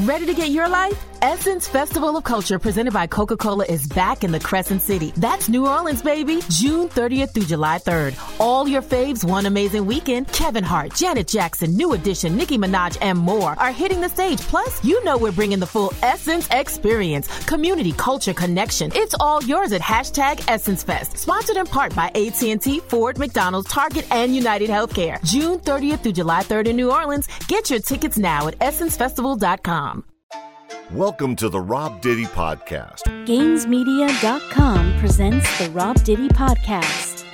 Ready to get your life? Essence Festival of Culture presented by Coca Cola is back in the Crescent City. That's New Orleans, baby. June 30th through July 3rd. All your faves one amazing weekend. Kevin Hart, Janet Jackson, New Edition, Nicki Minaj, and more are hitting the stage. Plus, you know we're bringing the full Essence experience. Community, culture, connection. It's all yours at hashtag Essence Fest. Sponsored in part by AT&T, Ford, McDonald's, Target, and United Healthcare. June 30th through July 3rd in New Orleans. Get your tickets now at essencefestival.com. Welcome to the Rob Diddy Podcast. GainsMedia.com presents the Rob Diddy Podcast.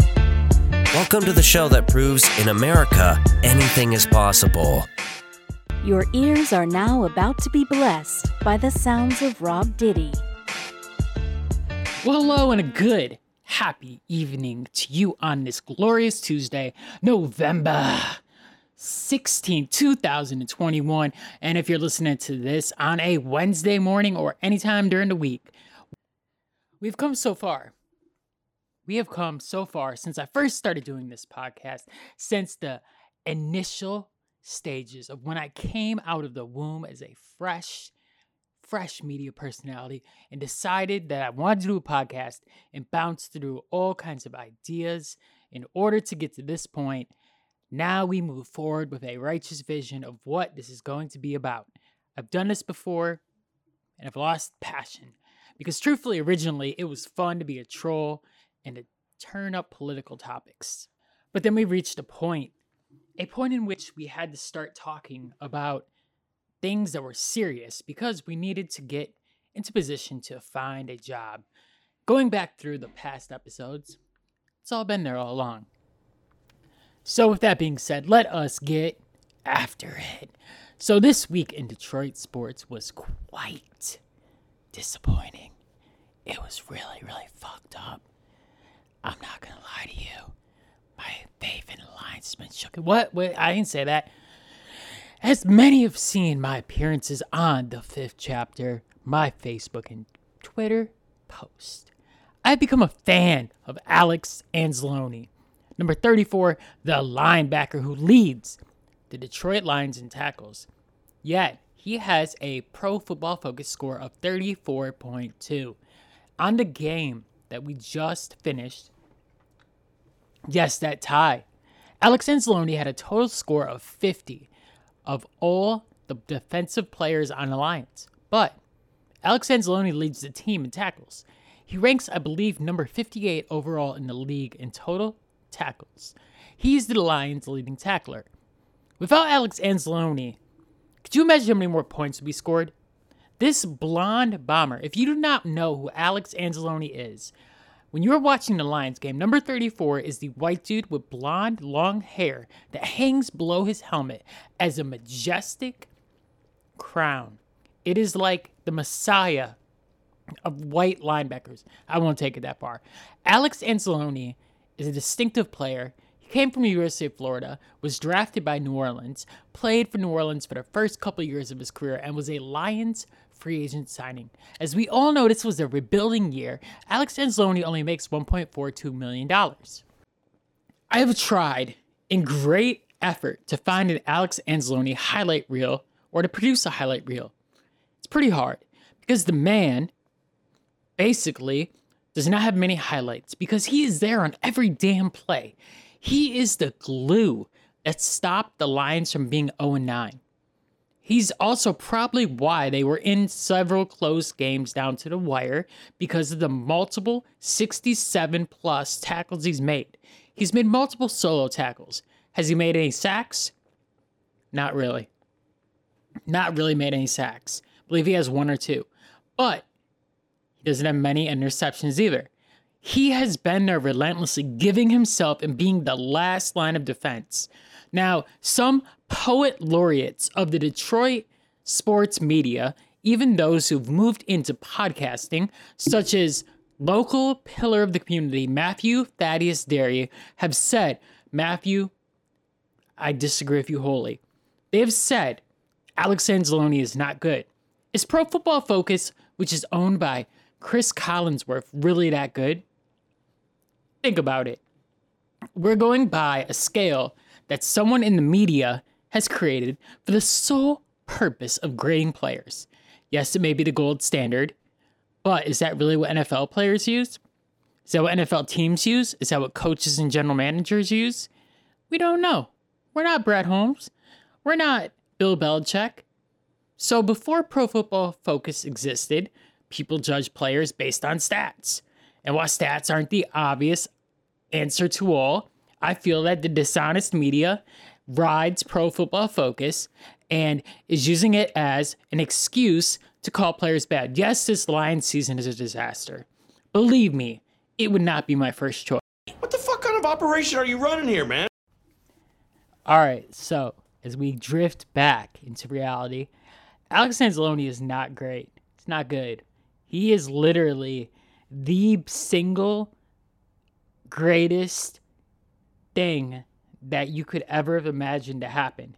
Welcome to the show that proves in America anything is possible. Your ears are now about to be blessed by the sounds of Rob Diddy. Well, hello and a good, happy evening to you on this glorious Tuesday, November 16, 2021. And if you're listening to this on a Wednesday morning or anytime during the week, we've come so far. We have come so far since I first started doing this podcast, since the initial stages of when I came out of the womb as a fresh, fresh media personality and decided that I wanted to do a podcast and bounce through all kinds of ideas in order to get to this point now we move forward with a righteous vision of what this is going to be about. I've done this before and I've lost passion because, truthfully, originally it was fun to be a troll and to turn up political topics. But then we reached a point, a point in which we had to start talking about things that were serious because we needed to get into position to find a job. Going back through the past episodes, it's all been there all along. So, with that being said, let us get after it. So, this week in Detroit sports was quite disappointing. It was really, really fucked up. I'm not gonna lie to you. My faith in linesman shook. What? Wait, I didn't say that. As many have seen my appearances on the fifth chapter, my Facebook and Twitter post, I've become a fan of Alex Anzalone. Number 34, the linebacker who leads the Detroit Lions in tackles. Yet, he has a pro football focus score of 34.2. On the game that we just finished, yes, that tie, Alex Anzalone had a total score of 50 of all the defensive players on the Lions. But Alex Anzalone leads the team in tackles. He ranks, I believe, number 58 overall in the league in total tackles. He's the Lions' leading tackler. Without Alex Anzalone, could you imagine how many more points would be scored? This blonde bomber, if you do not know who Alex Anzalone is, when you're watching the Lions game, number 34 is the white dude with blonde, long hair that hangs below his helmet as a majestic crown. It is like the messiah of white linebackers. I won't take it that far. Alex Anzalone is a distinctive player. He came from the University of Florida, was drafted by New Orleans, played for New Orleans for the first couple years of his career, and was a Lions free agent signing. As we all know, this was a rebuilding year. Alex Anzalone only makes $1.42 million. I have tried in great effort to find an Alex Anzalone highlight reel or to produce a highlight reel. It's pretty hard because the man basically does not have many highlights because he is there on every damn play. He is the glue that stopped the Lions from being 0 9. He's also probably why they were in several close games down to the wire because of the multiple 67 plus tackles he's made. He's made multiple solo tackles. Has he made any sacks? Not really. Not really made any sacks. I believe he has one or two. But he doesn't have many interceptions either. He has been there relentlessly, giving himself and being the last line of defense. Now, some poet laureates of the Detroit sports media, even those who've moved into podcasting, such as local pillar of the community, Matthew Thaddeus Derry, have said, Matthew, I disagree with you wholly. They have said Alex Anzalone is not good. It's Pro Football Focus, which is owned by Chris Collinsworth really that good? Think about it. We're going by a scale that someone in the media has created for the sole purpose of grading players. Yes, it may be the gold standard, but is that really what NFL players use? Is that what NFL teams use? Is that what coaches and general managers use? We don't know. We're not Brad Holmes. We're not Bill Belichick. So before Pro Football Focus existed, people judge players based on stats. And while stats aren't the obvious answer to all, I feel that the dishonest media rides Pro Football Focus and is using it as an excuse to call players bad. Yes, this Lions season is a disaster. Believe me, it would not be my first choice. What the fuck kind of operation are you running here, man? All right, so as we drift back into reality, Alex Anzalone is not great. It's not good. He is literally the single greatest thing that you could ever have imagined to happen.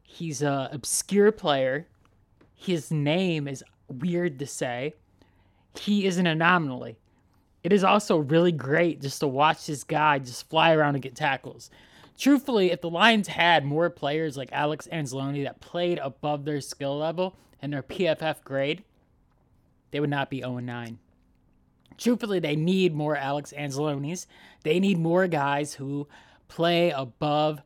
He's a obscure player. His name is weird to say. He is an anomaly. It is also really great just to watch this guy just fly around and get tackles. Truthfully, if the Lions had more players like Alex Anzalone that played above their skill level and their PFF grade, they would not be 0 9. Truthfully, they need more Alex Anzalones. They need more guys who play above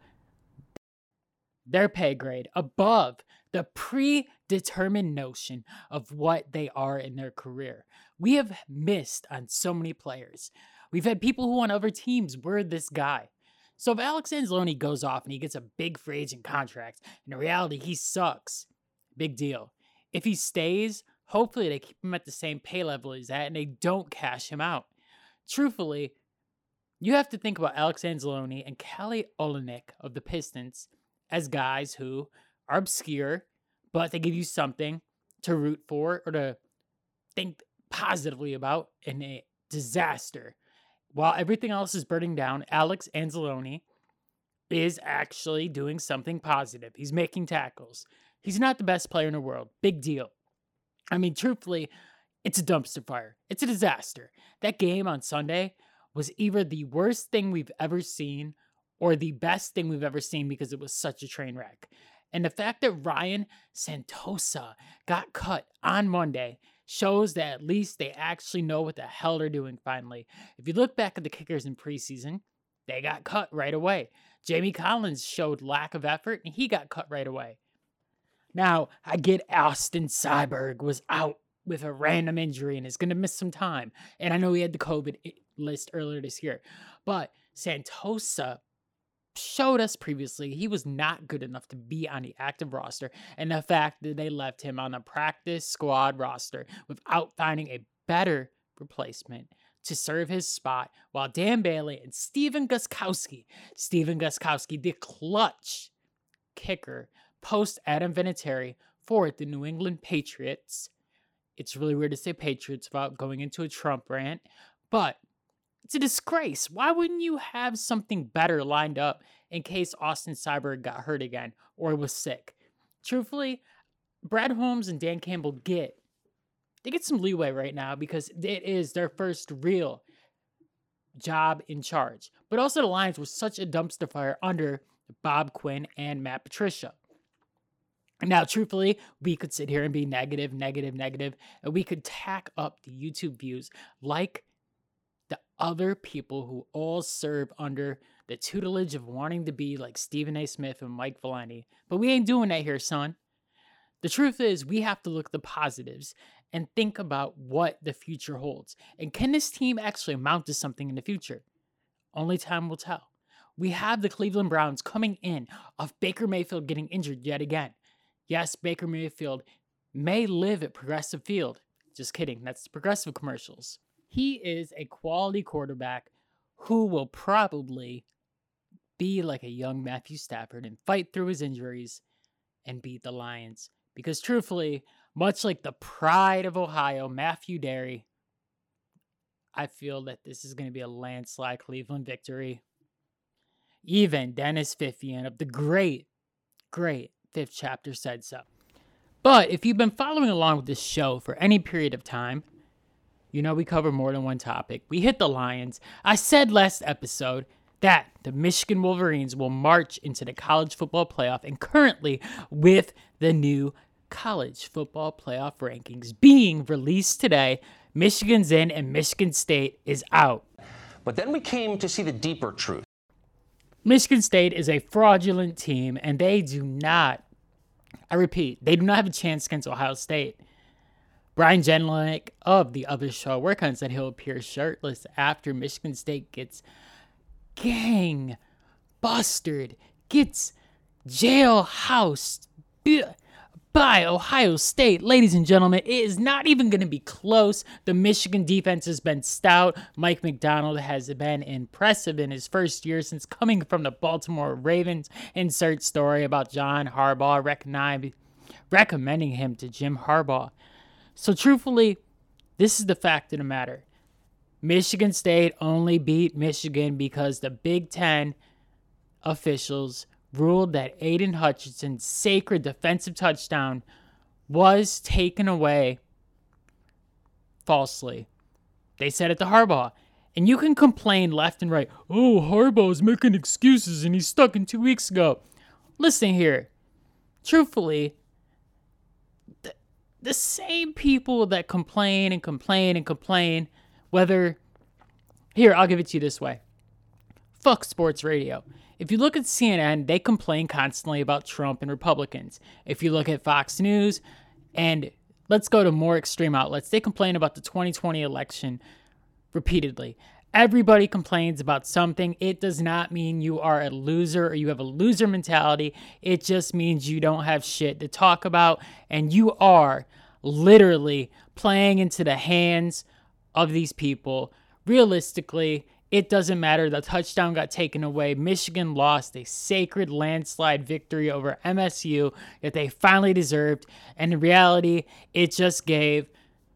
their pay grade, above the predetermined notion of what they are in their career. We have missed on so many players. We've had people who on other teams were this guy. So if Alex Anzalone goes off and he gets a big free agent contract, in reality he sucks. Big deal. If he stays, hopefully they keep him at the same pay level he's at and they don't cash him out. Truthfully, you have to think about Alex Anzalone and Kelly Olynyk of the Pistons as guys who are obscure, but they give you something to root for or to think positively about in a disaster. While everything else is burning down, Alex Anzalone is actually doing something positive. He's making tackles. He's not the best player in the world. Big deal. I mean, truthfully, it's a dumpster fire. It's a disaster. That game on Sunday was either the worst thing we've ever seen or the best thing we've ever seen because it was such a train wreck. And the fact that Ryan Santoso got cut on Monday shows that at least they actually know what the hell they're doing finally. If you look back at the kickers in preseason, they got cut right away. Jamie Collins showed lack of effort and he got cut right away. Now, I get Austin Seibert was out with a random injury and is going to miss some time. And I know he had the COVID list earlier this year. But Santoso showed us previously he was not good enough to be on the active roster. And the fact that they left him on a practice squad roster without finding a better replacement to serve his spot while Dan Bailey and Stephen Gostkowski, Stephen Gostkowski, the clutch kicker post Adam Vinatieri for the New England Patriots. It's really weird to say Patriots without going into a Trump rant, but it's a disgrace. Why wouldn't you have something better lined up in case Austin Seibert got hurt again or was sick? Truthfully, Brad Holmes and Dan Campbell get they get some leeway right now because it is their first real job in charge. But also the Lions were such a dumpster fire under Bob Quinn and Matt Patricia. Now, truthfully, we could sit here and be negative, negative, negative, and we could tack up the YouTube views like the other people who all serve under the tutelage of wanting to be like Stephen A. Smith and Mike Valenti. But we ain't doing that here, son. The truth is, we have to look at the positives and think about what the future holds. And can this team actually amount to something in the future? Only time will tell. We have the Cleveland Browns coming in of Baker Mayfield getting injured yet again. Yes, Baker Mayfield may live at Progressive Field. Just kidding, that's the Progressive commercials. He is a quality quarterback who will probably be like a young Matthew Stafford and fight through his injuries and beat the Lions. Because truthfully, much like the pride of Ohio, Matthew Derry, I feel that this is going to be a landslide Cleveland victory. Even Dennis Fifian of the great, great fifth chapter said so. But if you've been following along with this show for any period of time, you know we cover more than one topic. We hit the Lions. I said last episode that the Michigan Wolverines will march into the college football playoff and currently with the new college football playoff rankings being released today, Michigan's in and Michigan State is out. But then we came to see the deeper truth. Michigan State is a fraudulent team and they do not, I repeat, they do not have a chance against Ohio State. Brian Jenlek of the other show, On, said he'll appear shirtless after Michigan State gets gang busted, gets jailhoused by Ohio State. Ladies and gentlemen, it is not even going to be close. The Michigan defense has been stout. Mike Macdonald has been impressive in his first year since coming from the Baltimore Ravens. Insert story about John Harbaugh recommending him to Jim Harbaugh. So, truthfully, this is the fact of the matter. Michigan State only beat Michigan because the Big Ten officials ruled that Aidan Hutchinson's sacred defensive touchdown was taken away falsely. They said it to Harbaugh. And you can complain left and right. Oh, Harbaugh's making excuses and he's stuck in two weeks ago. Listen here. Truthfully, the, the same people that complain and complain and complain, whether. Here, I'll give it to you this way. Fuck sports radio. If you look at CNN, they complain constantly about Trump and Republicans. If you look at Fox News, and let's go to more extreme outlets, they complain about the 2020 election repeatedly. Everybody complains about something. It does not mean you are a loser or you have a loser mentality. It just means you don't have shit to talk about and you are literally playing into the hands of these people. Realistically, it doesn't matter. The touchdown got taken away. Michigan lost a sacred landslide victory over MSU that they finally deserved. And in reality, it just gave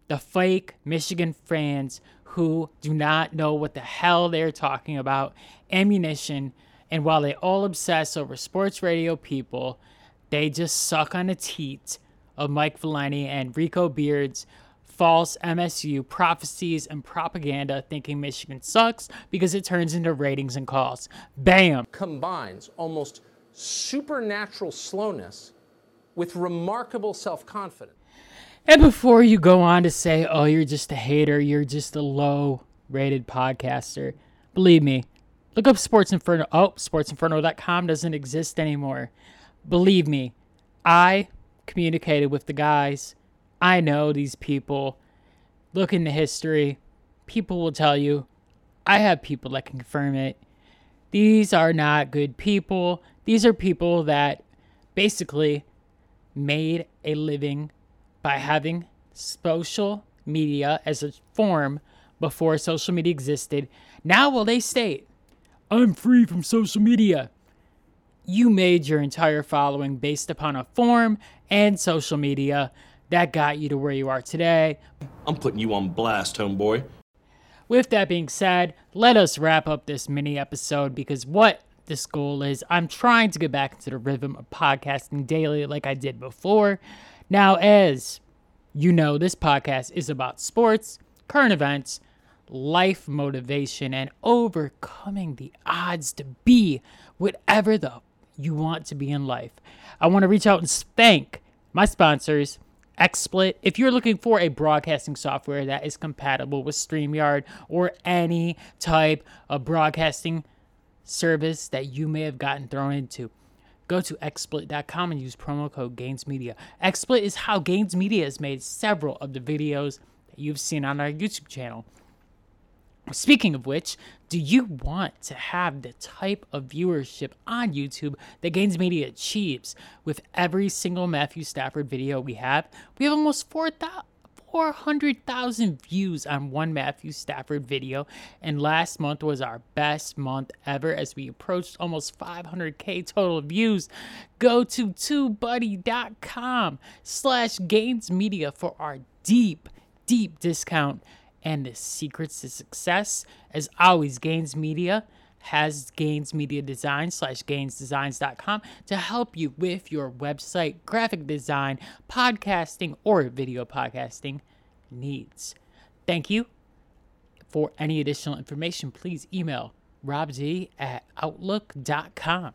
the fake Michigan fans who do not know what the hell they're talking about ammunition. And while they all obsess over sports radio people, they just suck on the teat of Mike Valenti and Rico Beard's false MSU prophecies and propaganda thinking Michigan sucks because it turns into ratings and calls. Bam! Combines almost supernatural slowness with remarkable self confidence. And before you go on to say, oh, you're just a hater, you're just a low rated podcaster, believe me, look up Sports Inferno. Oh, sportsinferno.com doesn't exist anymore. Believe me, I communicated with the guys I know these people. Look into history. People will tell you. I have people that can confirm it. These are not good people. These are people that basically made a living by having social media as a form before social media existed. Now, will they state, I'm free from social media? You made your entire following based upon a form and social media that got you to where you are today. I'm putting you on blast, homeboy. With that being said, let us wrap up this mini episode because what this goal is, I'm trying to get back into the rhythm of podcasting daily like I did before. Now, as you know, this podcast is about sports, current events, life motivation, and overcoming the odds to be whatever the you want to be in life. I want to reach out and thank my sponsors, XSplit. If you're looking for a broadcasting software that is compatible with StreamYard or any type of broadcasting service that you may have gotten thrown into, go to xsplit.com and use promo code GainsMedia. XSplit is how Gains Media has made several of the videos that you've seen on our YouTube channel. Speaking of which, do you want to have the type of viewership on YouTube that Gains Media achieves with every single Matthew Stafford video we have? We have almost 400,000 views on one Matthew Stafford video, and last month was our best month ever as we approached almost 500k total views. Go to tubebuddy.com slash Gains Media for our deep, deep discount and the secrets to success. As always, Gains Media has Gains Media Design slash gainsdesigns.com to help you with your website, graphic design, podcasting, or video podcasting needs. Thank you. For any additional information, please email robd at outlook.com.